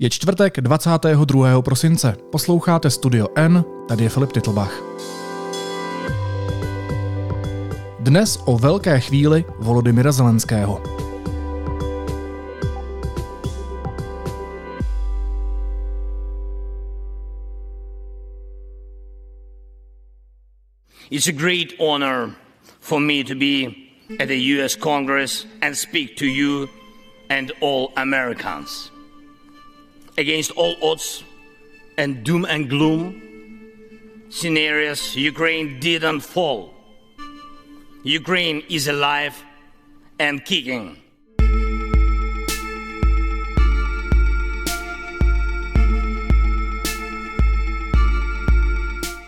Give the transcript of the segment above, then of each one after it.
Je čtvrtek 22. prosince. Posloucháte Studio N, tady je Filip Titlbach. Dnes o velké chvíli Volodymyra Zelenského. It's a great honor for me to be at the US Congress and speak to you and all Americans. Against all odds and doom and gloom, scenarios, Ukraine didn't fall. Ukraine is alive and kicking.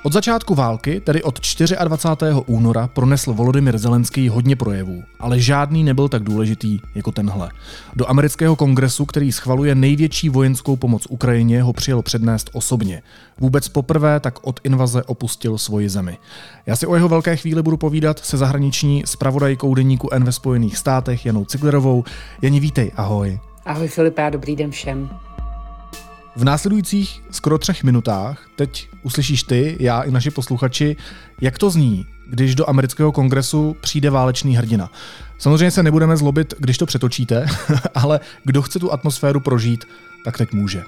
Od začátku války, tedy od 24. února, pronesl Volodymyr Zelenský hodně projevů, ale žádný nebyl tak důležitý jako tenhle. Do amerického kongresu, který schvaluje největší vojenskou pomoc Ukrajině, ho přijel přednést osobně. Vůbec poprvé tak od invaze opustil svoji zemi. Já si o jeho velké chvíli budu povídat se zahraniční spravodajkou deníku N ve Spojených státech Janou Ciglerovou. Janí, vítej, ahoj. Ahoj Filipe, dobrý den všem. V následujících skoro třech minutách teď uslyšíš ty, já i naši posluchači, jak to zní, když do amerického kongresu přijde válečný hrdina. Samozřejmě se nebudeme zlobit, když to přetočíte, ale kdo chce tu atmosféru prožít, tak teď může.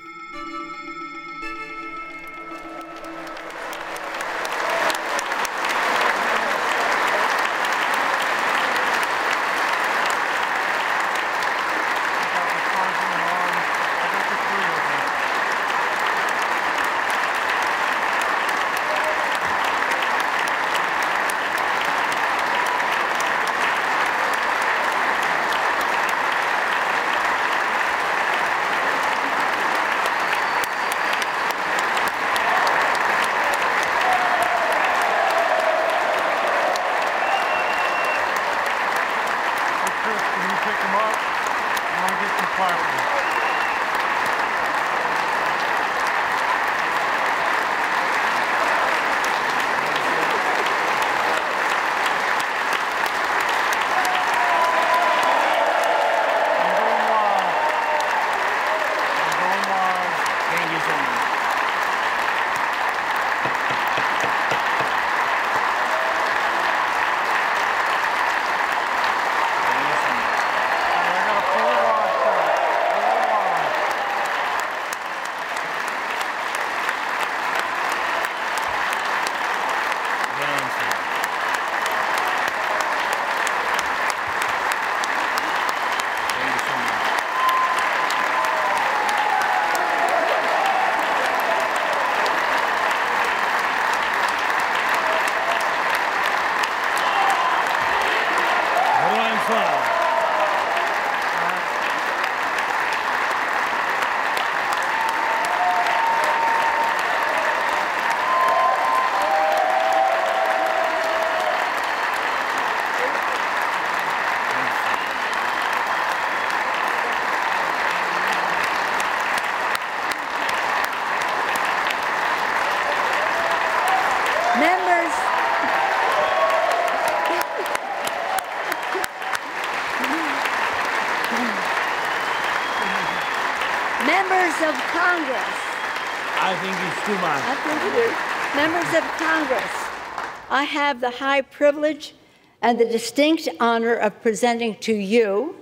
I have the high privilege and the distinct honor of presenting to you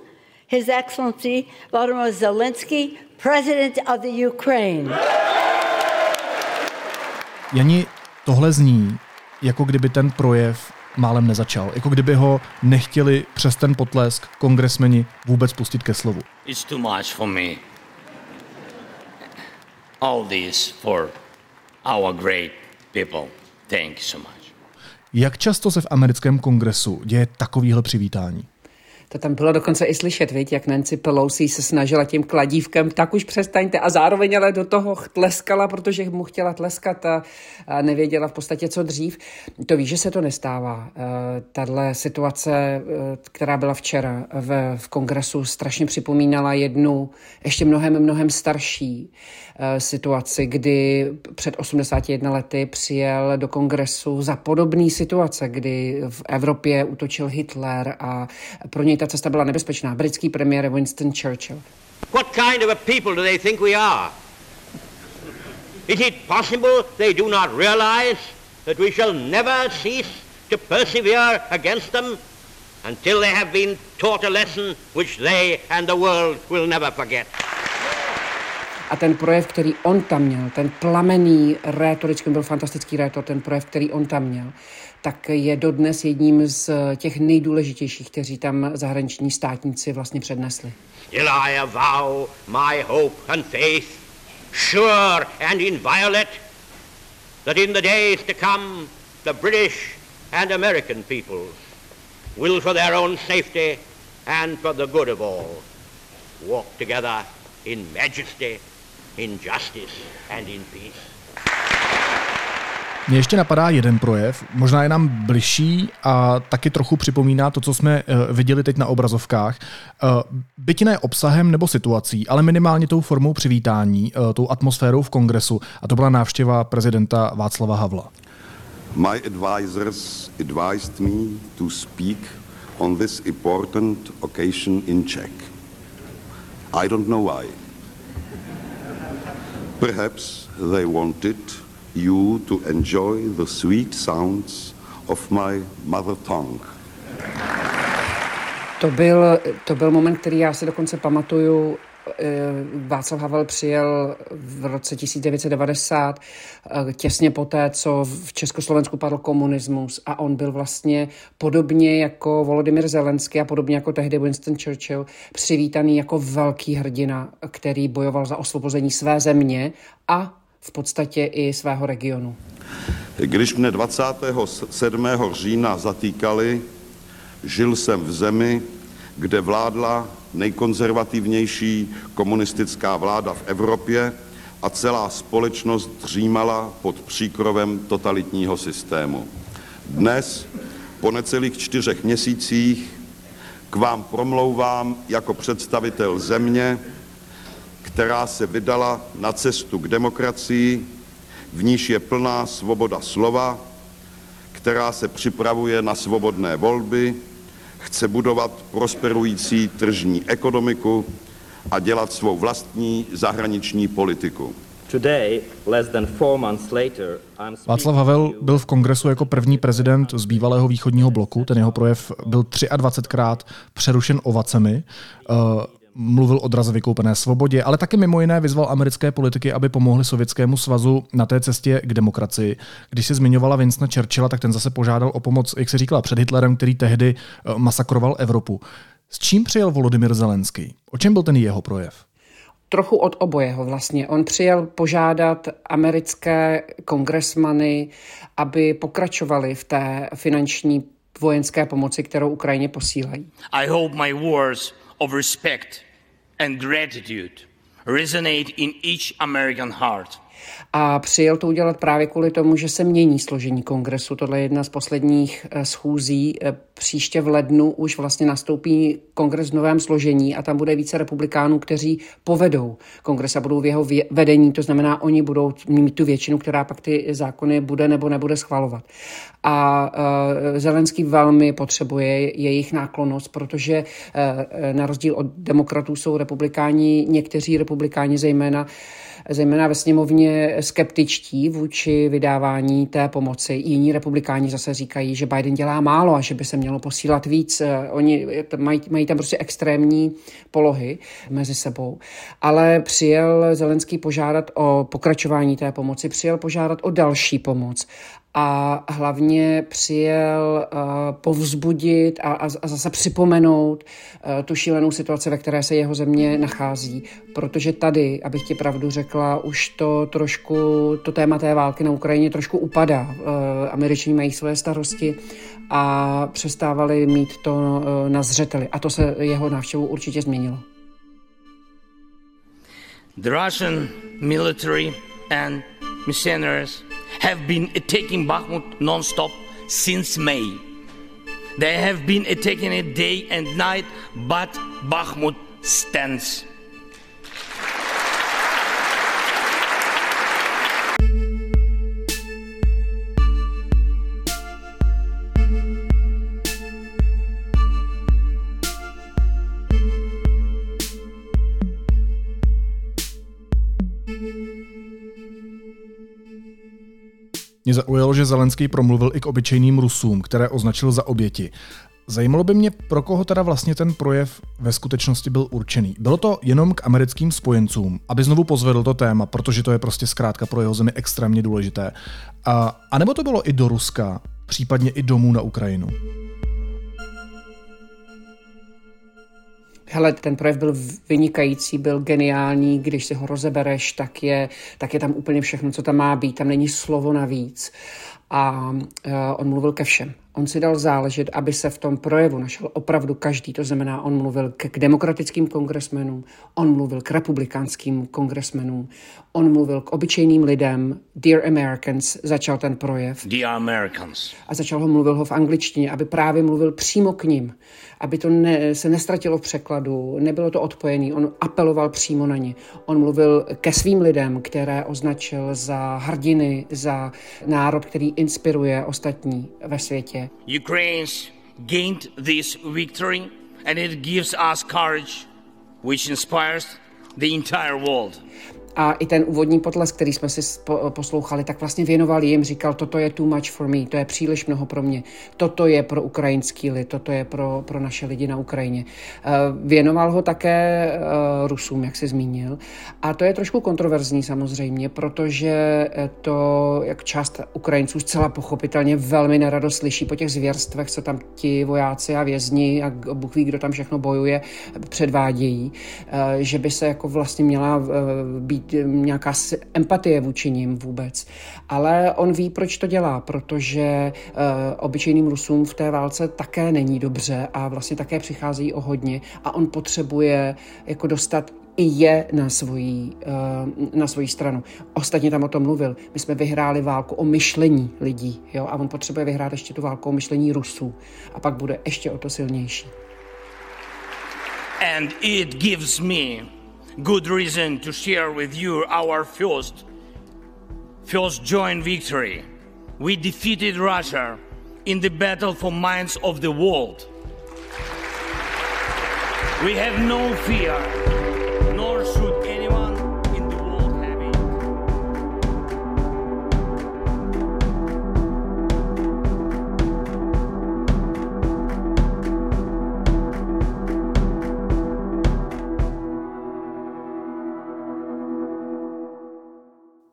His Excellency Volodymyr Zelensky, President of the Ukraine. Jani, tohle zní, jako kdyby ten projev málem nezačal. Jako kdyby ho nechtěli přes ten potlesk kongresmeni vůbec pustit ke slovu. It's too much for me. All this for our great people. Thank you so much. Jak často se v americkém kongresu děje takovýhle přivítání? To tam bylo dokonce i slyšet, viď, jak Nancy Pelosi se snažila tím kladívkem, tak už přestaňte. A zároveň ale do toho tleskala, protože mu chtěla tleskat a, a nevěděla v podstatě, co dřív. To ví, že se to nestává. E, Tahle situace, e, která byla včera v, v kongresu, strašně připomínala jednu ještě mnohem, mnohem starší e, situaci, kdy před 81 lety přijel do kongresu za podobný situace, kdy v Evropě útočil Hitler a pro něj ta cesta byla nebezpečná. Britský premiér Winston Churchill. What kind of a people do they think we are? Is it possible they do not realize that we shall never cease to persevere against them until they have been taught a lesson which they and the world will never forget? A ten projev, který on tam měl, ten plamený rétorický, byl fantastický rétor, ten projev, který on tam měl, tak je dodnes jedním z těch nejdůležitějších, kteří tam zahraniční státníci vlastně přednesli. I my hope and faith, sure and inviolate, that in the days to come the British and American will for their own safety and for the good of all walk together in majesty in justice and in peace. Mně ještě napadá jeden projev, možná je nám bližší a taky trochu připomíná to, co jsme uh, viděli teď na obrazovkách. Uh, byť ne obsahem nebo situací, ale minimálně tou formou přivítání, uh, tou atmosférou v kongresu. A to byla návštěva prezidenta Václava Havla. My advisors advised me to speak on this important occasion in Czech. I don't know why. Perhaps they wanted you to enjoy the sweet sounds of my mother tongue. To byl, to byl moment, který já si dokonce pamatuju. Eh, Václav Havel přijel v roce 1990, eh, těsně poté, co v Československu padl komunismus a on byl vlastně podobně jako Volodymyr Zelenský a podobně jako tehdy Winston Churchill přivítaný jako velký hrdina, který bojoval za osvobození své země a v podstatě i svého regionu. Když mne 27. října zatýkali, žil jsem v zemi, kde vládla nejkonzervativnější komunistická vláda v Evropě a celá společnost dřímala pod příkrovem totalitního systému. Dnes, po necelých čtyřech měsících, k vám promlouvám jako představitel země, která se vydala na cestu k demokracii, v níž je plná svoboda slova, která se připravuje na svobodné volby, chce budovat prosperující tržní ekonomiku a dělat svou vlastní zahraniční politiku. Today, less than four months later, Václav Havel byl v kongresu jako první prezident z bývalého východního bloku. Ten jeho projev byl 23krát přerušen ovacemi. Mluvil o draze vykoupené svobodě, ale taky mimo jiné vyzval americké politiky, aby pomohli Sovětskému svazu na té cestě k demokracii. Když se zmiňovala Vincenta Churchilla, tak ten zase požádal o pomoc, jak se říkala, před Hitlerem, který tehdy eh, masakroval Evropu. S čím přijel Volodymyr Zelenský? O čem byl ten jeho projev? trochu od obojeho vlastně. On přijel požádat americké kongresmany, aby pokračovali v té finanční vojenské pomoci, kterou Ukrajině posílají. I hope my words of respect and gratitude resonate in each American heart. A přijel to udělat právě kvůli tomu, že se mění složení kongresu. Tohle je jedna z posledních eh, schůzí. Eh, příště v lednu už vlastně nastoupí kongres v novém složení a tam bude více republikánů, kteří povedou kongres a budou v jeho vedení. To znamená, oni budou mít tu většinu, která pak ty zákony bude nebo nebude schvalovat. A uh, Zelenský velmi potřebuje jejich náklonost, protože na rozdíl od demokratů jsou republikáni, někteří republikáni zejména, zejména ve sněmovně skeptičtí vůči vydávání té pomoci. Jiní republikáni zase říkají, že Biden dělá málo a že by se mělo posílat víc. Oni mají, mají tam prostě extrémní polohy mezi sebou. Ale přijel Zelenský požádat o pokračování té pomoci, přijel požádat o další pomoc a hlavně přijel uh, povzbudit a, a, zase připomenout uh, tu šílenou situaci, ve které se jeho země nachází. Protože tady, abych ti pravdu řekla, už to trošku, to téma té války na Ukrajině trošku upadá. Uh, Američané mají své starosti a přestávali mít to na zřeteli. A to se jeho návštěvou určitě změnilo. The Russian military and missionaries have been attacking Bakhmut non-stop since May. They have been attacking it day and night, but Bakhmut stands. Mě zaujalo, že Zelenský promluvil i k obyčejným Rusům, které označil za oběti. Zajímalo by mě, pro koho teda vlastně ten projev ve skutečnosti byl určený. Bylo to jenom k americkým spojencům, aby znovu pozvedl to téma, protože to je prostě zkrátka pro jeho zemi extrémně důležité. A, a nebo to bylo i do Ruska, případně i domů na Ukrajinu? Hele, ten projev byl vynikající, byl geniální, když si ho rozebereš, tak je, tak je tam úplně všechno, co tam má být, tam není slovo navíc. A uh, on mluvil ke všem. On si dal záležet, aby se v tom projevu našel opravdu každý. To znamená, on mluvil k, k demokratickým kongresmenům, on mluvil k republikánským kongresmenům, on mluvil k obyčejným lidem. Dear Americans začal ten projev. Dear Americans. A začal ho mluvil ho v angličtině, aby právě mluvil přímo k ním, aby to ne, se nestratilo v překladu, nebylo to odpojený. On apeloval přímo na ně. On mluvil ke svým lidem, které označil za hrdiny, za národ, který inspiruje ostatní ve světě. Ukrainians gained this victory and it gives us courage which inspires the entire world. A i ten úvodní potlesk, který jsme si poslouchali, tak vlastně věnoval jim, říkal, toto je too much for me, to je příliš mnoho pro mě, toto je pro ukrajinský lid, toto je pro, pro naše lidi na Ukrajině. Eh, věnoval ho také eh, Rusům, jak si zmínil. A to je trošku kontroverzní samozřejmě, protože to, jak část Ukrajinců zcela pochopitelně velmi nerado slyší po těch zvěrstvech, co tam ti vojáci a vězni a Bůh ví, kdo tam všechno bojuje, předvádějí, eh, že by se jako vlastně měla být být nějaká empatie vůči ním vůbec. Ale on ví, proč to dělá, protože uh, obyčejným Rusům v té válce také není dobře a vlastně také přichází o hodně a on potřebuje jako dostat i je na svoji, uh, na svoji stranu. Ostatně tam o tom mluvil. My jsme vyhráli válku o myšlení lidí jo? a on potřebuje vyhrát ještě tu válku o myšlení Rusů a pak bude ještě o to silnější. And it gives me good reason to share with you our first, first joint victory. We defeated Russia in the battle for minds of the world. We have no fear,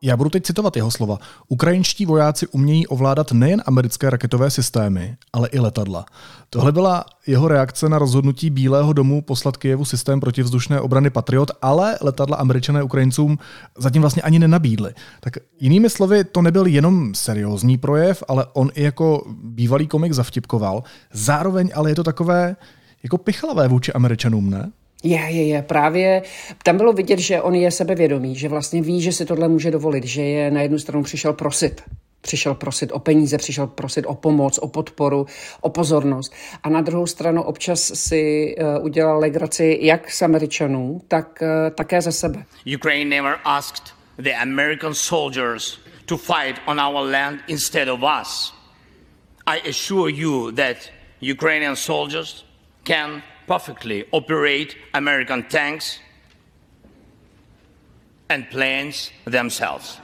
Já budu teď citovat jeho slova. Ukrajinští vojáci umějí ovládat nejen americké raketové systémy, ale i letadla. Tohle byla jeho reakce na rozhodnutí Bílého domu poslat Kijevu systém protivzdušné obrany Patriot, ale letadla američané Ukrajincům zatím vlastně ani nenabídly. Tak jinými slovy, to nebyl jenom seriózní projev, ale on i jako bývalý komik zavtipkoval. Zároveň ale je to takové jako pichlavé vůči američanům, ne? Je, je, je. Právě tam bylo vidět, že on je sebevědomý, že vlastně ví, že si tohle může dovolit, že je na jednu stranu přišel prosit. Přišel prosit o peníze, přišel prosit o pomoc, o podporu, o pozornost. A na druhou stranu občas si uh, udělal legraci jak s Američanů, tak uh, také ze sebe. Ukraine never asked the American soldiers to fight on our land instead of us. I assure you that Ukrainian soldiers can perfectly operate American tanks and planes themselves.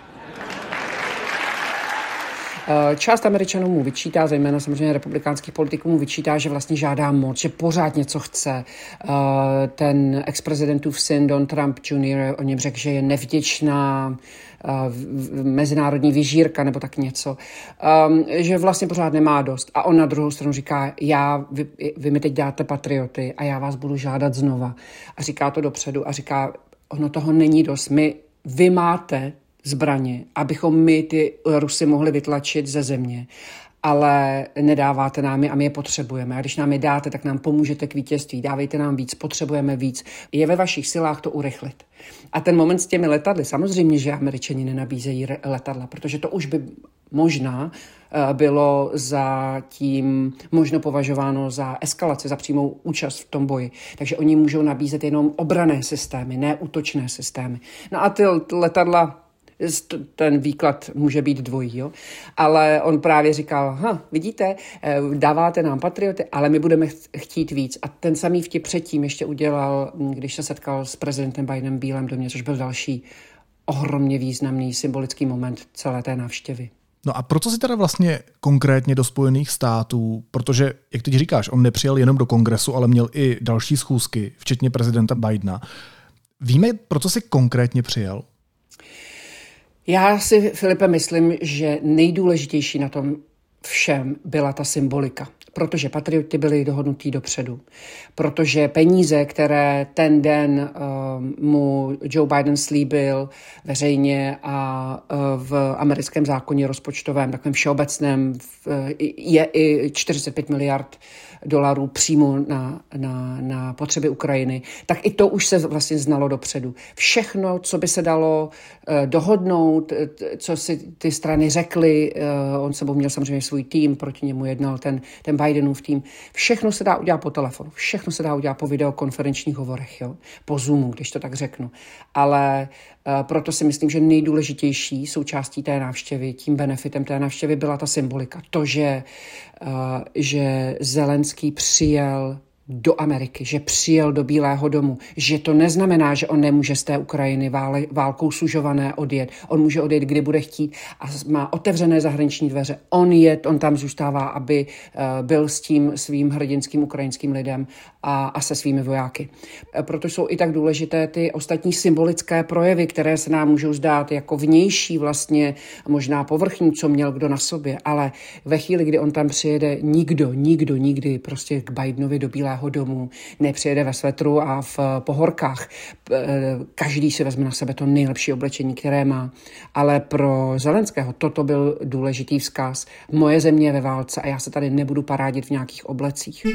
Eh, část Američanů mu vyčítá, zejména samozřejmě republikánských politiků mu vyčítá, že vlastně žádá moc, že pořád něco chce. Eh, ten ex-prezidentův syn Don Trump Jr. o něm řekl, že je nevděčná, eh, mezinárodní vyžírka nebo tak něco, že vlastně pořád nemá dost. A on na druhou stranu říká, já, vy, vy mi teď dáte patrioty a já vás budu žádat znova. A říká to dopředu a říká, ono toho není dost. My, vy máte zbraně, abychom my ty Rusy mohli vytlačit ze země ale nedáváte nám je a my je potřebujeme. A když nám je dáte, tak nám pomůžete k vítězství. Dávejte nám víc, potřebujeme víc. Je ve vašich silách to urychlit. A ten moment s těmi letadly, samozřejmě, že američani nenabízejí letadla, protože to už by možná eh, bylo za tím možno považováno za eskalaci, za přímou účast v tom boji. Takže oni můžou nabízet jenom obrané systémy, ne útočné systémy. No a ty letadla ten výklad může být dvojí, jo? ale on právě říkal, ha, vidíte, eh, dáváte nám patrioty, ale my budeme chtít víc. A ten samý vtip předtím ještě udělal, hm, když se setkal s prezidentem Bidenem v Bílém domě, což byl další ohromně významný symbolický moment celé té návštěvy. No a proč si teda vlastně konkrétně do Spojených států, protože, jak teď říkáš, on nepřijel jenom do kongresu, ale měl i další schůzky, včetně prezidenta Bidena. Víme, proč si konkrétně přijel? Já si, Filipe, myslím, že nejdůležitější na tom všem byla ta symbolika protože patrioty byly dohodnutý dopředu, protože peníze, které ten den uh, mu Joe Biden slíbil veřejně a uh, v americkém zákoně rozpočtovém, takovém všeobecném, uh, je i 45 miliard dolarů přímo na, na, na potřeby Ukrajiny, tak i to už se vlastně znalo dopředu. Všechno, co by se dalo uh, dohodnout, uh, co si ty strany řekly, uh, on sebou měl samozřejmě svůj tým, proti němu jednal ten, ten Bidenův tým, všechno se dá udělat po telefonu, všechno se dá udělat po videokonferenčních hovorech, jo? po Zoomu, když to tak řeknu. Ale proto si myslím, že nejdůležitější součástí té návštěvy, tím benefitem té návštěvy byla ta symbolika. To, že, uh, že Zelenský přijel do Ameriky, že přijel do Bílého domu, že to neznamená, že on nemůže z té Ukrajiny válkou sužované odjet. On může odjet, kdy bude chtít a má otevřené zahraniční dveře. On je, on tam zůstává, aby uh, byl s tím svým hrdinským ukrajinským lidem a, a se svými vojáky. E, proto jsou i tak důležité ty ostatní symbolické projevy, které se nám můžou zdát jako vnější vlastně, možná povrchní, co měl kdo na sobě, ale ve chvíli, kdy on tam přijede, nikdo, nikdo, nikdy prostě k Bidenovi do Bílého domu, nepřijede ve svetru a v pohorkách. E, každý si vezme na sebe to nejlepší oblečení, které má. Ale pro Zelenského toto byl důležitý vzkaz. Moje země je ve válce a já se tady nebudu parádit v nějakých oblecích.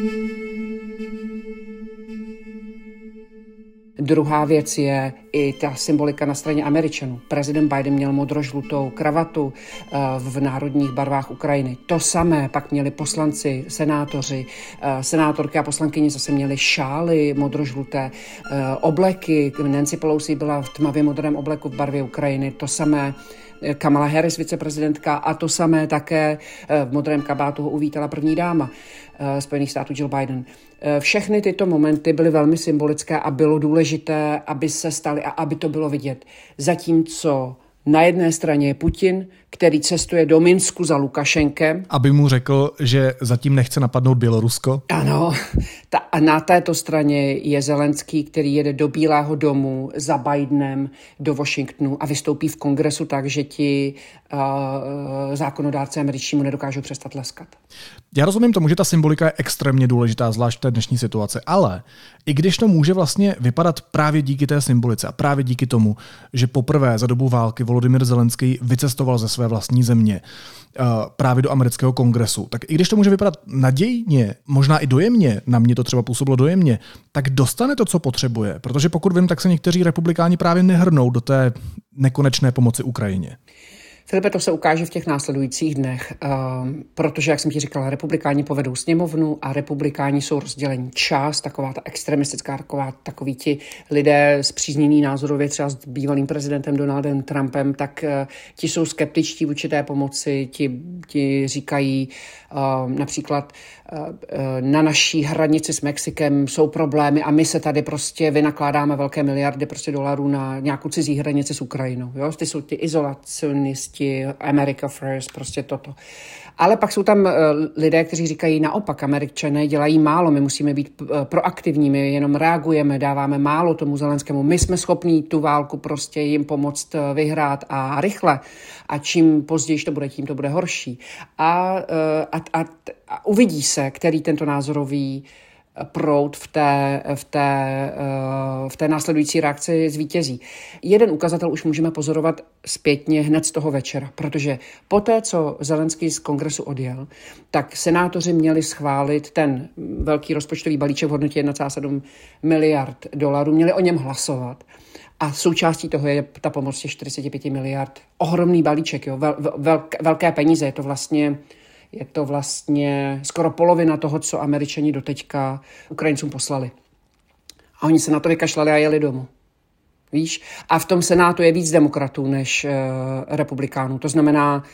Druhá věc je i ta symbolika na straně Američanů. Prezident Biden měl modrožlutou kravatu eh, v národních barvách Ukrajiny. To samé pak měli poslanci, senátoři, eh, senátorky a poslankyně zase měli šály modrožluté, eh, obleky. Nancy Pelosi byla v tmavě modrém obleku v barvě Ukrajiny. To samé Kamala Harris, viceprezidentka, a to samé také v modrém kabátu ho uvítala první dáma Spojených států Jill Biden. Eh, všechny tyto momenty byly velmi symbolické a bylo důležité, aby se staly a aby to bylo vidět. Zatímco na jedné straně je Putin, který cestuje do Minsku za Lukašenkem. Aby mu řekl, že zatím nechce napadnout Bělorusko? Ano. Ta, a na této straně je Zelenský, který jede do Bílého domu za Bidenem do Washingtonu a vystoupí v kongresu tak, že ti uh, zákonodárce američtí mu nedokážou přestat leskat. Já rozumím tomu, že ta symbolika je extrémně důležitá, zvlášť v té dnešní situaci, ale i když to může vlastně vypadat právě díky té symbolice a právě díky tomu, že poprvé za dobu války Volodymyr Zelenský vycestoval ze své vlastní země uh, právě do amerického kongresu, tak i když to může vypadat nadějně, možná i dojemně, na mě to třeba působilo dojemně, tak dostane to, co potřebuje. Protože pokud vím, tak se někteří republikáni právě nehrnou do té nekonečné pomoci Ukrajině. Filipe, to se ukáže v těch následujících dnech, um, protože, jak jsem ti říkala, republikáni povedou sněmovnu a republikáni jsou rozdělení. Část, taková ta extremistická, taková, takový ti lidé příznění názorově třeba s bývalým prezidentem Donaldem Trumpem, tak uh, ti jsou skeptičtí v určité pomoci, ti, ti říkají uh, například na naší hranici s Mexikem jsou problémy a my se tady prostě vynakládáme velké miliardy prostě dolarů na nějakou cizí hranici s Ukrajinou. Jo? Ty jsou ty izolacionisti, America First, prostě toto. Ale pak jsou tam eh, lidé, kteří říkají naopak, američané dělají málo, my musíme být eh, proaktivní, my jenom reagujeme, dáváme málo tomu Zelenskému, my jsme schopní tu válku prostě jim pomoct eh, vyhrát a rychle a čím později to bude, tím to bude horší. A, a, a, a uvidí se, který tento názorový proud v té, v, té, v té následující reakci zvítězí. Jeden ukazatel už můžeme pozorovat zpětně hned z toho večera, protože poté, co Zelenský z kongresu odjel, tak senátoři měli schválit ten velký rozpočtový balíček v hodnotě 1,7 miliard dolarů, měli o něm hlasovat. A součástí toho je ta pomoc těch 45 miliard. Ohromný balíček, jo, vel, vel, velké peníze. Je to vlastně je to vlastně skoro polovina toho, co američani doteďka Ukrajincům poslali. A oni se na to vykašlali a jeli domů. Víš? A v tom Senátu je víc demokratů než uh, republikánů. To znamená,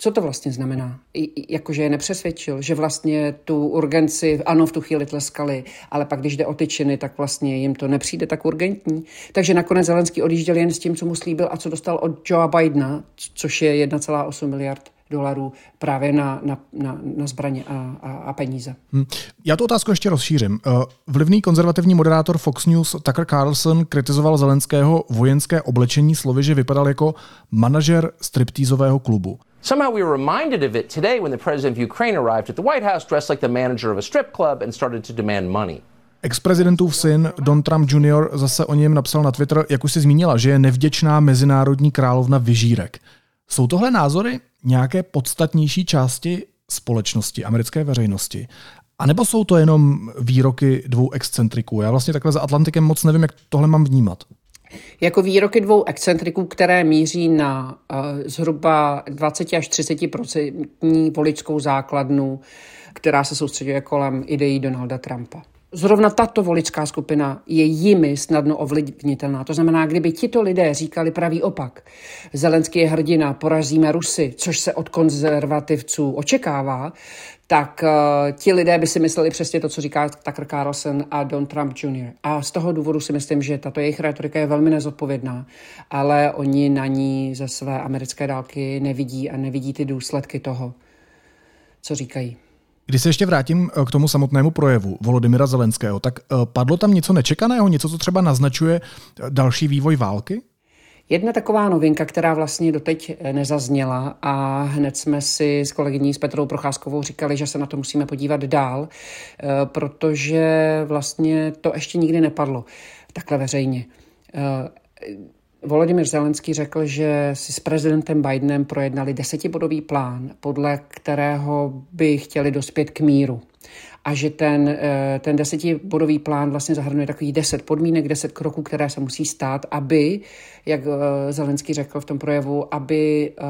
Co to vlastně znamená? I, jakože je nepřesvědčil, že vlastně tu urgenci, ano, v tu chvíli tleskali, ale pak, když jde o ty činy, tak vlastně jim to nepřijde tak urgentní. Takže nakonec Zelenský odjížděl jen s tím, co mu slíbil a co dostal od Joea Bidena, což je 1,8 miliard dolarů právě na, na, na, na zbraně a, a, a peníze. Hmm. Já tu otázku ještě rozšířím. Eh, vlivný konzervativní moderátor Fox News Tucker Carlson kritizoval Zelenského vojenské oblečení slovy, že vypadal jako manažer striptýzového klubu. Somehow we were reminded of it today when the president of Ukraine arrived at the White House dressed like the manager of a strip club and started to demand money. Ex-prezidentův syn Don Trump Jr. zase o něm napsal na Twitter, jak už si zmínila, že je nevděčná mezinárodní královna vyžírek. Jsou tohle názory nějaké podstatnější části společnosti, americké veřejnosti? A nebo jsou to jenom výroky dvou excentriků? Já vlastně takhle za Atlantikem moc nevím, jak tohle mám vnímat. Jako výroky dvou excentriků, které míří na uh, zhruba 20 až 30% voličskou základnu, která se soustředuje kolem ideí Donalda Trumpa. Zrovna tato voličská skupina je jimi snadno ovlivnitelná. To znamená, kdyby tito lidé říkali pravý opak. Zelenský je hrdina, porazíme Rusy, což se od konzervativců očekává, tak uh, ti lidé by si mysleli přesně to, co říká Tucker Carlson a Don Trump Jr. A z toho důvodu si myslím, že tato jejich retorika je velmi nezodpovědná, ale oni na ní ze své americké dálky nevidí a nevidí ty důsledky toho, co říkají. Když se ještě vrátím eh, k tomu samotnému projevu Volodymyra Zelenského, tak eh, padlo tam něco nečekaného, něco, co třeba naznačuje eh, další vývoj války? Jedna taková novinka, která vlastně doteď nezazněla a hned jsme si s kolegyní s Petrou Procházkovou říkali, že se na to musíme podívat dál, protože vlastně to ještě nikdy nepadlo takhle veřejně. Volodymyr Zelenský řekl, že si s prezidentem Bidenem projednali desetibodový plán, podle kterého by chtěli dospět k míru. A že ten, eh, ten desetibodový plán vlastně zahrnuje takových deset podmínek, deset kroků, které se musí stát, aby, jak eh, Zelenský řekl v tom projevu, aby eh,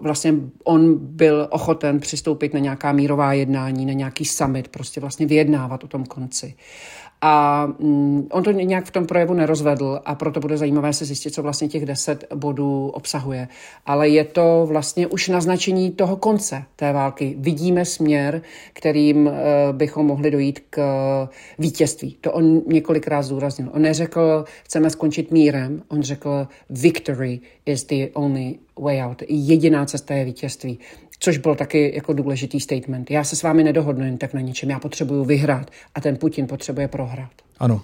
vlastně on byl ochoten přistoupit na nějaká mírová jednání, na nějaký summit, prostě vlastně vyjednávat o tom konci. A mm, on to nějak v tom projevu nerozvedl a proto bude zajímavé se zjistit, co vlastně těch deset bodů obsahuje. Ale je to vlastně už naznačení toho konce té války. Vidíme směr, kterým eh, bychom mohli dojít k vítězství. To on několikrát zdůraznil. On neřekl, chceme skončit mírem, on řekl, victory is the only way out. Jediná cesta je vítězství což byl taky jako důležitý statement. Já se s vámi nedohodnu jen tak na ničem, já potřebuju vyhrát a ten Putin potřebuje prohrát. Ano,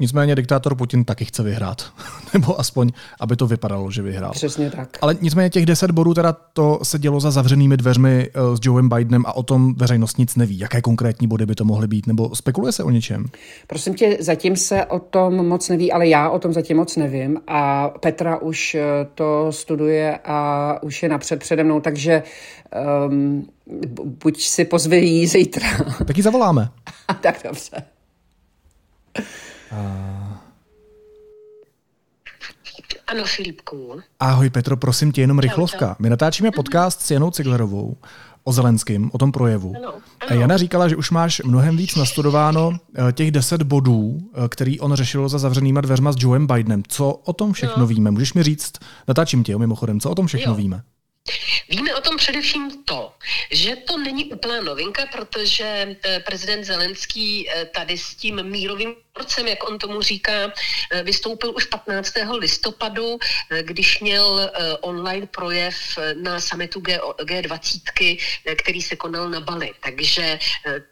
Nicméně diktátor Putin taky chce vyhrát. Nebo aspoň, aby to vypadalo, že vyhrál. Přesně tak. Ale nicméně těch deset bodů teda to se dělo za zavřenými dveřmi eh, s Joeem Bidenem a o tom veřejnost nic neví. Jaké konkrétní body by to mohly být? Nebo spekuluje se o něčem? Prosím tě, zatím se o tom moc neví, ale já o tom zatím moc nevím. A Petra už eh, to studuje a už je napřed přede mnou, takže um, buď si pozvějí zítra. Tak ji zavoláme. tak dobře. Ano, Filipku. Ahoj Petro, prosím tě, jenom rychlovka. My natáčíme podcast s Janou Ciglerovou o Zelenským, o tom projevu. Ano, ano. A Jana říkala, že už máš mnohem víc nastudováno eh, těch deset bodů, eh, který on řešil za zavřenýma dveřma s Joeem Bidenem. Co o tom všechno no. víme? Můžeš mi říct, natáčím tě, jo, mimochodem, co o tom všechno jo. víme? Víme o tom především to, že to není úplná novinka, protože eh, prezident Zelenský tady s tím mírovým porcem, jak on tomu říká, eh, vystoupil už 15. listopadu, eh, když měl eh, online projev na summitu G, G20, který se konal na Bali. Takže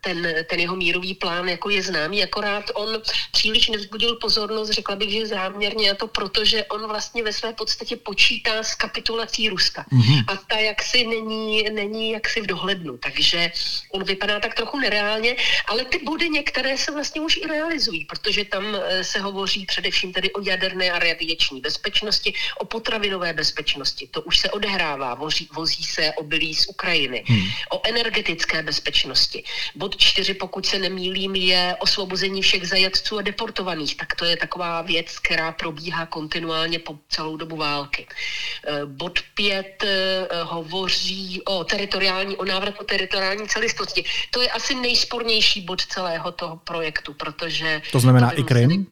ten, ten jeho mírový plán jako je známý, akorát on příliš nevzbudil pozornost, řekla bych, že záměrně a to proto, že on vlastně ve své podstatě počítá s kapitulací Ruska. Mm-hmm. A ta jaksi není, není jaksi v dohlednu, takže on vypadá tak trochu nereálně, ale ty body některé se vlastně už i realizují, protože tam eh, se hovoří především tedy o jaderné a radiační bezpečnosti, o potravinové bezpečnosti. To už se odehrává, vozí, vozí se obilí z Ukrajiny, hmm. o energetické bezpečnosti. Bod čtyři, pokud se nemýlím, je osvobození všech zajatců a deportovaných. Tak to je taková věc, která probíhá kontinuálně po celou dobu války. Eh, bod pět eh, hovoří o teritoriální, o návratu teritoriální celistvosti. To je asi nejspornější bod celého toho projektu, protože to znamená i Krym?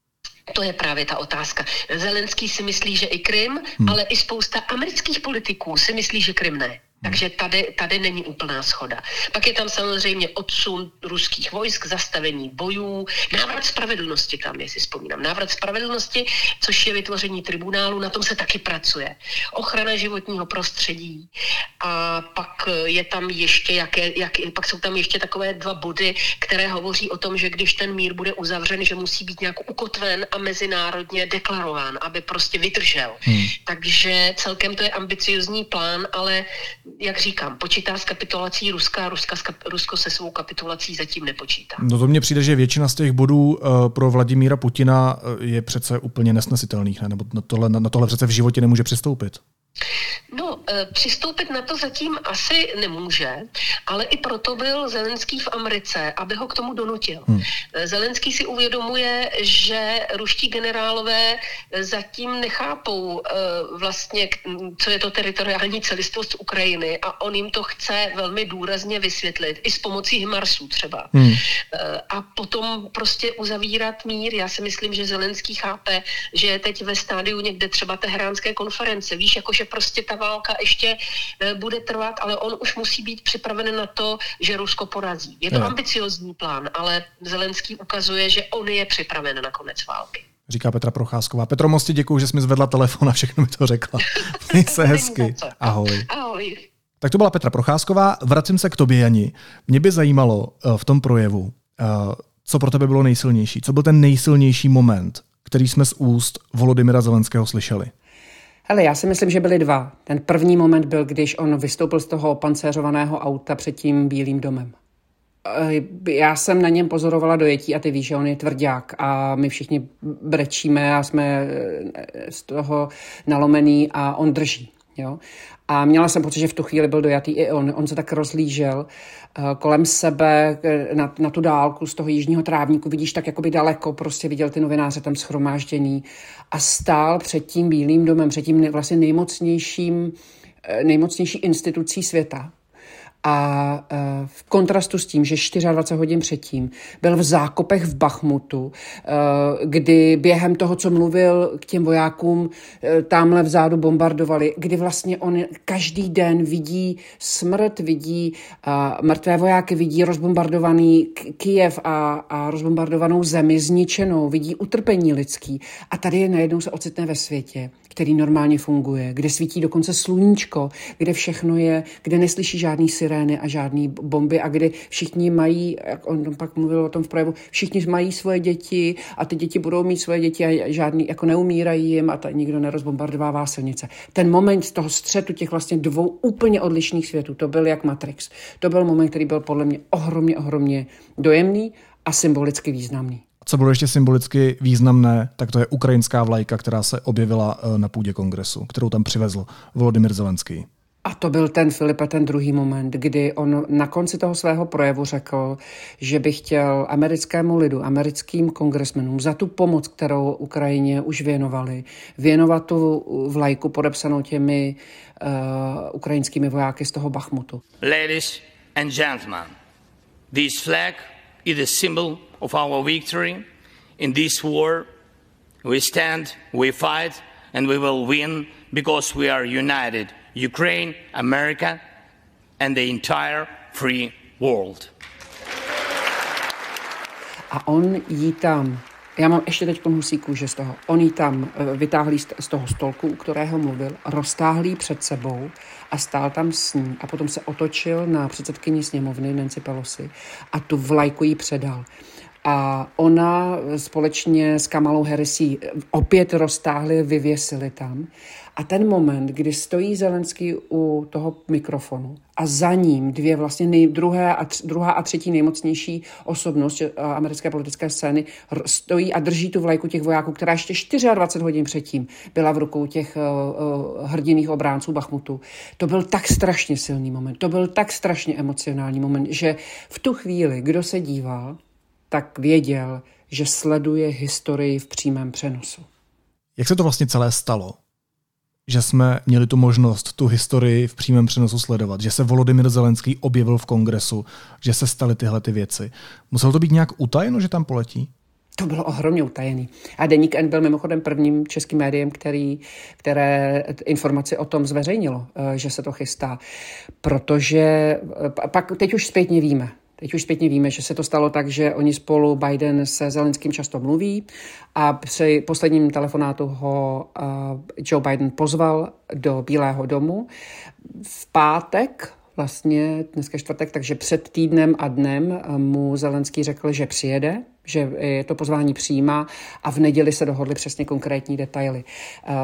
To je právě ta otázka. Zelenský si myslí, že i Krym, hmm. ale i spousta amerických politiků si myslí, že Krym ne. Takže tady, tady není úplná schoda. Pak je tam samozřejmě odsun ruských vojsk, zastavení bojů, návrat spravedlnosti tam, jestli vzpomínám. Návrat spravedlnosti, což je vytvoření tribunálu, na tom se taky pracuje. Ochrana životního prostředí. A pak je tam ještě, jaké, jak, pak jsou tam ještě takové dva body, které hovoří o tom, že když ten mír bude uzavřen, že musí být nějak ukotven a mezinárodně deklarován, aby prostě vydržel. Hmm. Takže celkem to je ambiciozní plán, ale jak říkám, počítá s kapitulací Ruska, Ruska Rusko se svou kapitulací zatím nepočítá. No to mně přijde, že většina z těch bodů uh, pro Vladimíra Putina eh, je přece úplně nesnesitelných, ne? nebo na tohle, na tohle přece v životě nemůže přistoupit. No, e, přistoupit na to zatím asi nemůže, ale i proto byl Zelenský v Americe, aby ho k tomu donutil. Hmm. E, Zelenský si uvědomuje, že ruští generálové zatím nechápou e, vlastně, co je to teritoriální celistvost Ukrajiny a on jim to chce velmi důrazně vysvětlit, i s pomocí Himarsů třeba. Hmm. A potom prostě uzavírat mír. Já si myslím, že Zelenský chápe, že je teď ve stádiu někde třeba teheránské konference. Víš, jakože prostě ta válka ještě e, bude trvat, ale on už musí být připraven na to, že Rusko porazí. Je to no. ambiciozní plán, ale Zelenský ukazuje, že on je připraven na konec války. Říká Petra Procházková. Petro Mosti, děkuji, že jsi mi zvedla telefon a všechno mi to řekla. Měj se hezky. Ahoj. Ahoj. Tak to byla Petra Procházková. Vracím se k tobě, Jani. Mě by zajímalo e, v tom projevu, e, co pro tebe bylo nejsilnější. Co byl ten nejsilnější moment, který jsme z úst Volodymyra Zelenského slyšeli? Ale já si myslím, že byly dva. Ten první moment byl, když on vystoupil z toho pancéřovaného auta před tím Bílým domem. Eh, já jsem na něm pozorovala dojetí a ty víš, že on je tvrdák a my všichni brečíme a jsme eh, z toho nalomený a on drží. Jo? A měla jsem pocit, že v tu chvíli byl dojatý i on. On se tak rozlížel eh, kolem sebe eh, na, na tu dálku z toho jižního trávníku. Vidíš tak jakoby daleko, prostě viděl ty novináře tam schromážděný a stál před tím Bílým domem, před tím vlastně nejmocnějším, eh, nejmocnější institucí světa a e, v kontrastu s tím, že 24 hodin předtím byl v zákopech v Bachmutu, e, kdy během toho, co mluvil k těm vojákům, e, tamhle vzadu bombardovali, kdy vlastně on každý den vidí smrt, vidí mrtvé vojáky, vidí rozbombardovaný Kijev a, a rozbombardovanou zemi zničenou, vidí utrpení lidský. A tady je najednou se ocitne ve světě, který normálně funguje, kde svítí dokonce sluníčko, kde všechno je, kde neslyší žádný sirény a žádný bomby a kde všichni mají, jak on pak mluvil o tom v projevu, všichni mají svoje děti a ty děti budou mít svoje děti a žádný, jako neumírají jim a ta, nikdo nerozbombardovává silnice. Ten moment z toho střetu těch vlastně dvou úplně odlišných světů, to byl jak Matrix. To byl moment, který byl podle mě ohromně, ohromně dojemný a symbolicky významný. Co bylo ještě symbolicky významné, tak to je ukrajinská vlajka, která se objevila eh, na půdě kongresu, kterou tam přivezl Volodymyr Zelenský. A to byl ten Filipe, ten druhý moment, kdy on na konci toho svého projevu řekl, že by chtěl americkému lidu, americkým kongresmenům za tu pomoc, kterou Ukrajině už věnovali, věnovat tu vlajku podepsanou těmi uh, ukrajinskými vojáky z toho Bachmutu. Ladies and gentlemen, this flag is a symbol of our victory in this war. We stand, we fight, and we will win because we are united. Ukraine, America, and the entire free world. A on jí tam, já mám ještě teď husí kůže z toho, on jí tam eh, vytáhl z toho stolku, u kterého mluvil, roztáhl před sebou a stál tam s ní a potom se otočil na předsedkyni sněmovny Nancy Pelosi a tu vlajku jí předal. A ona společně s Kamalou Harrisí opět roztáhli, vyvěsili tam. A ten moment, kdy stojí Zelenský u toho mikrofonu a za ním dvě vlastně nej, druhé a tř, druhá a třetí nejmocnější osobnost americké politické scény stojí a drží tu vlajku těch vojáků, která ještě 24 hodin předtím byla v rukou těch uh, hrdiných obránců Bachmutu. To byl tak strašně silný moment, to byl tak strašně emocionální moment, že v tu chvíli, kdo se díval, tak věděl, že sleduje historii v přímém přenosu. Jak se to vlastně celé stalo? Že jsme měli tu možnost tu historii v přímém přenosu sledovat, že se Volodymyr Zelenský objevil v kongresu, že se staly tyhle ty věci. Muselo to být nějak utajeno, že tam poletí? to bylo ohromně utajený. A Deník N byl mimochodem prvním českým médiem, který, které informaci o tom zveřejnilo, eh, že se to chystá. Protože eh, pak teď už zpětně víme, Teď už zpětně víme, že se to stalo tak, že oni spolu, Biden se Zelenským často mluví a při posledním telefonátu ho uh, Joe Biden pozval do Bílého domu. V pátek vlastně dneska čtvrtek, takže před týdnem a dnem mu Zelenský řekl, že přijede, že je to pozvání přijímá a v neděli se dohodli přesně konkrétní detaily.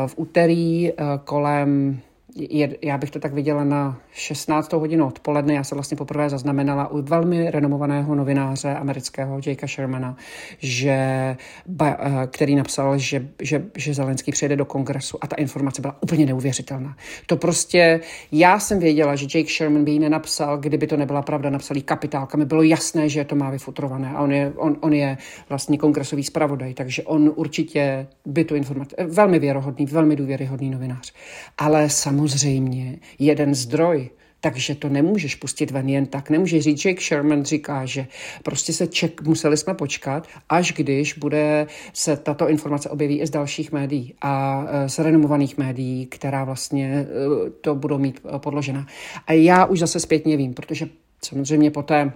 V úterý kolem je, já bych to tak viděla na 16. hodinu odpoledne. Já se vlastně poprvé zaznamenala u velmi renomovaného novináře amerického Jakea Shermana, že, ba, eh, který napsal, že, že, že Zelenský přijede do kongresu a ta informace byla úplně neuvěřitelná. To prostě, já jsem věděla, že Jake Sherman by ji nenapsal, kdyby to nebyla pravda, napsal jí kapitálkami. Bylo jasné, že to má vyfutrované a on je, on, on je vlastně kongresový zpravodaj, takže on určitě by tu informaci, velmi věrohodný, velmi důvěryhodný novinář. Ale samozřejmě samozřejmě jeden zdroj, takže to nemůžeš pustit ven jen tak. Nemůžeš říct, Jake Sherman říká, že prostě se ček, museli jsme počkat, až když bude se tato informace objeví i z dalších médií a e, z renomovaných médií, která vlastně e, to budou mít e, podložena. A já už zase zpětně vím, protože samozřejmě poté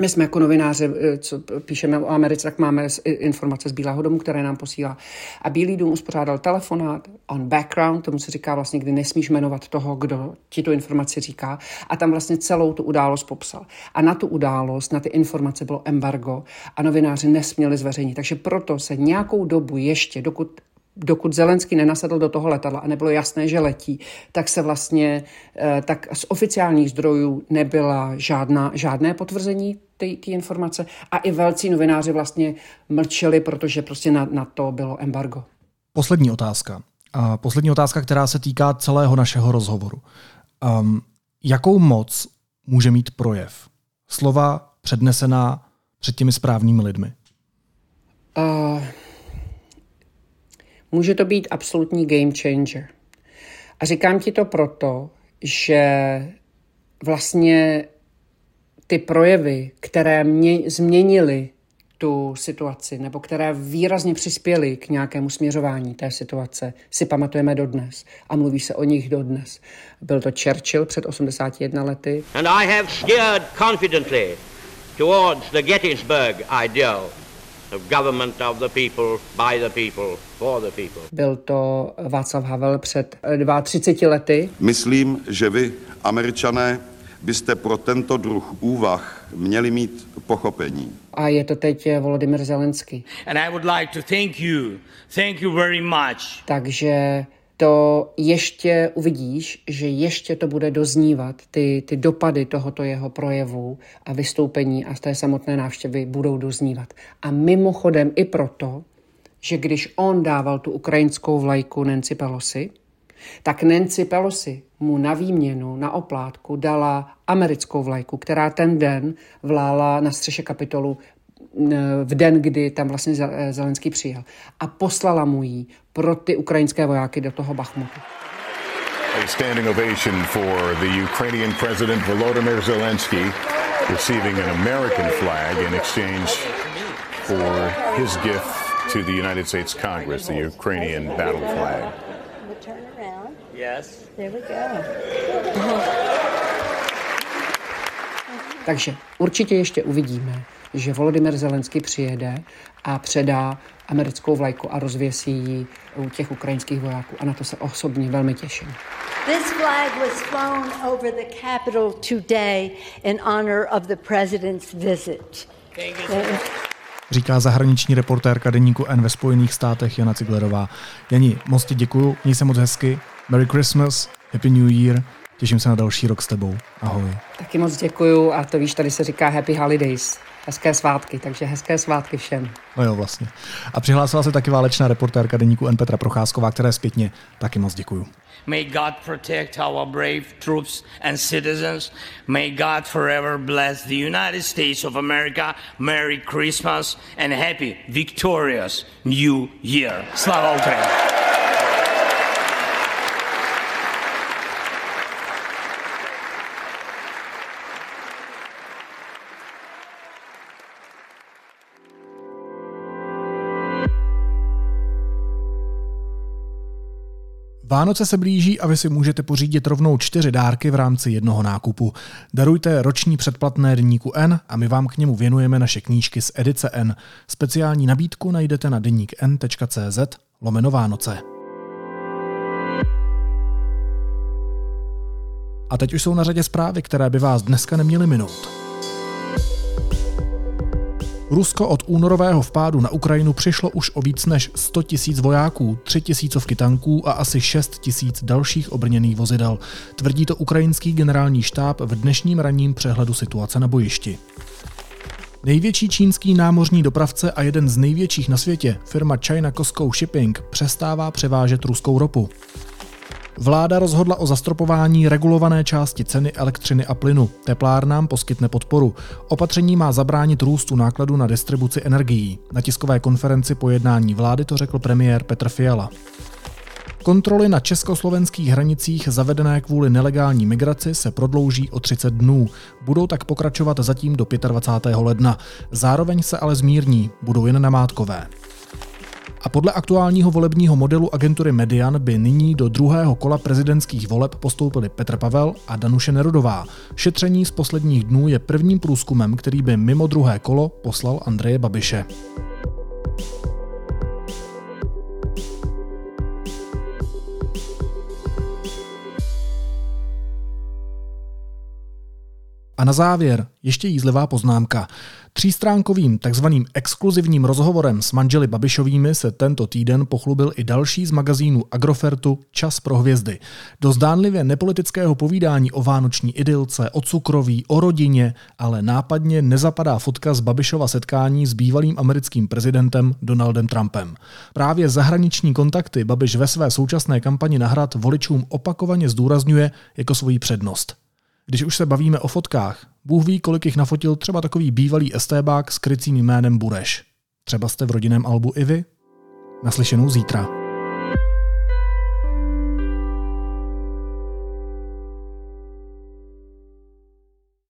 my jsme jako novináři, eh, co píšeme o Americe, tak máme informace z Bílého domu, které nám posílá. A Bílý dům uspořádal telefonát on background, tomu se říká vlastně, kdy nesmíš jmenovat toho, kdo ti tu informaci říká. A tam vlastně celou tu událost popsal. A na tu událost, na ty informace bylo embargo a novináři nesměli zveřejnit. Takže proto se nějakou dobu ještě, dokud dokud Zelenský nenasedl do toho letadla a nebylo jasné, že letí, tak se vlastně, eh, tak z oficiálních zdrojů nebyla žádná, žádné potvrzení té informace a i velcí novináři vlastně mlčeli, protože prostě na, na to bylo embargo. Poslední otázka. A poslední otázka, která se týká celého našeho rozhovoru. Um, jakou moc může mít projev? Slova přednesená před těmi správnými lidmi? Uh, může to být absolutní game changer. A říkám ti to proto, že vlastně ty projevy, které mě změnily tu situaci, nebo které výrazně přispěly k nějakému směřování té situace, si pamatujeme dodnes a mluví se o nich dodnes. Byl to Churchill před 81 lety. And I have steered confidently towards the Gettysburg ideal of government of the people, by the people, for the people. Byl to Václav Havel před 32 lety. Myslím, že vy, američané, byste pro tento druh úvah měli mít pochopení. A je to teď Volodymyr Zelensky. And I would like to thank you. Thank you very much. Takže to ještě uvidíš, že ještě to bude doznívat, ty, ty dopady tohoto jeho projevu a vystoupení a z té samotné návštěvy budou doznívat. A mimochodem i proto, že když on dával tu ukrajinskou vlajku Nancy Pelosi, tak Nancy Pelosi mu na výměnu, na oplátku dala americkou vlajku, která ten den vlála na střeše kapitolu v den, kdy tam vlastně Zelenský přijel. A poslala mu ji pro ty ukrajinské vojáky do toho Bachmutu. A standing ovation for the Ukrainian president Volodymyr Zelensky receiving an American flag in exchange for his gift to the United States Congress, the Ukrainian battle flag. Yes. There we go. Takže určitě ještě uvidíme, že Volodymyr Zelensky přijede a předá americkou vlajku a rozvěsí ji u těch ukrajinských vojáků. A na to se osobně velmi těším. This flag was flown over the Capitol today in honor of the president's visit. Říká zahraniční reportérka deníku N ve Spojených státech Jana Ciglerová. Jani, moc ti děkuju, měj se moc hezky. Merry Christmas, Happy New Year. Těším se na další rok s tebou. Ahoj. Taky moc děkuju a to víš, tady se říká Happy Holidays. Hezké svátky, takže hezké svátky všem. No jo, vlastně. A přihlásila se taky válečná reportérka deníku N Petra Procházková, které zpětně taky moc děkuju. May God protect our brave troops and citizens. May God forever bless the United States of America. Merry Christmas and happy victorious New Year. Slava Ukraini! Vánoce se blíží a vy si můžete pořídit rovnou čtyři dárky v rámci jednoho nákupu. Darujte roční předplatné deníku N a my vám k němu věnujeme naše knížky z edice N. Speciální nabídku najdete na deníkn.cz lomeno Vánoce. A teď už jsou na řadě zprávy, které by vás dneska neměly minout. Rusko od únorového vpádu na Ukrajinu přišlo už o víc než 100 tisíc vojáků, 3 tisícovky tanků a asi 6 tisíc dalších obrněných vozidel. Tvrdí to ukrajinský generální štáb v dnešním ranním přehledu situace na bojišti. Největší čínský námořní dopravce a jeden z největších na světě, firma China Costco Shipping, přestává převážet ruskou ropu. Vláda rozhodla o zastropování regulované části ceny elektřiny a plynu. Teplárnám poskytne podporu. Opatření má zabránit růstu nákladu na distribuci energií. Na tiskové konferenci po jednání vlády to řekl premiér Petr Fiala. Kontroly na československých hranicích zavedené kvůli nelegální migraci se prodlouží o 30 dnů. Budou tak pokračovat zatím do 25. ledna. Zároveň se ale zmírní, budou jen namátkové. A podle aktuálního volebního modelu agentury Median by nyní do druhého kola prezidentských voleb postoupili Petr Pavel a Danuše Nerudová. Šetření z posledních dnů je prvním průzkumem, který by mimo druhé kolo poslal Andreje Babiše. A na závěr ještě jízlivá poznámka. Třístránkovým takzvaným exkluzivním rozhovorem s manželi Babišovými se tento týden pochlubil i další z magazínu Agrofertu Čas pro hvězdy. Do zdánlivě nepolitického povídání o vánoční idylce, o cukroví, o rodině, ale nápadně nezapadá fotka z Babišova setkání s bývalým americkým prezidentem Donaldem Trumpem. Právě zahraniční kontakty Babiš ve své současné kampani na hrad voličům opakovaně zdůrazňuje jako svoji přednost. Když už se bavíme o fotkách, Bůh ví, kolik jich nafotil třeba takový bývalý estébák s krycím jménem Bureš. Třeba jste v rodinném albu i vy? Naslyšenou zítra.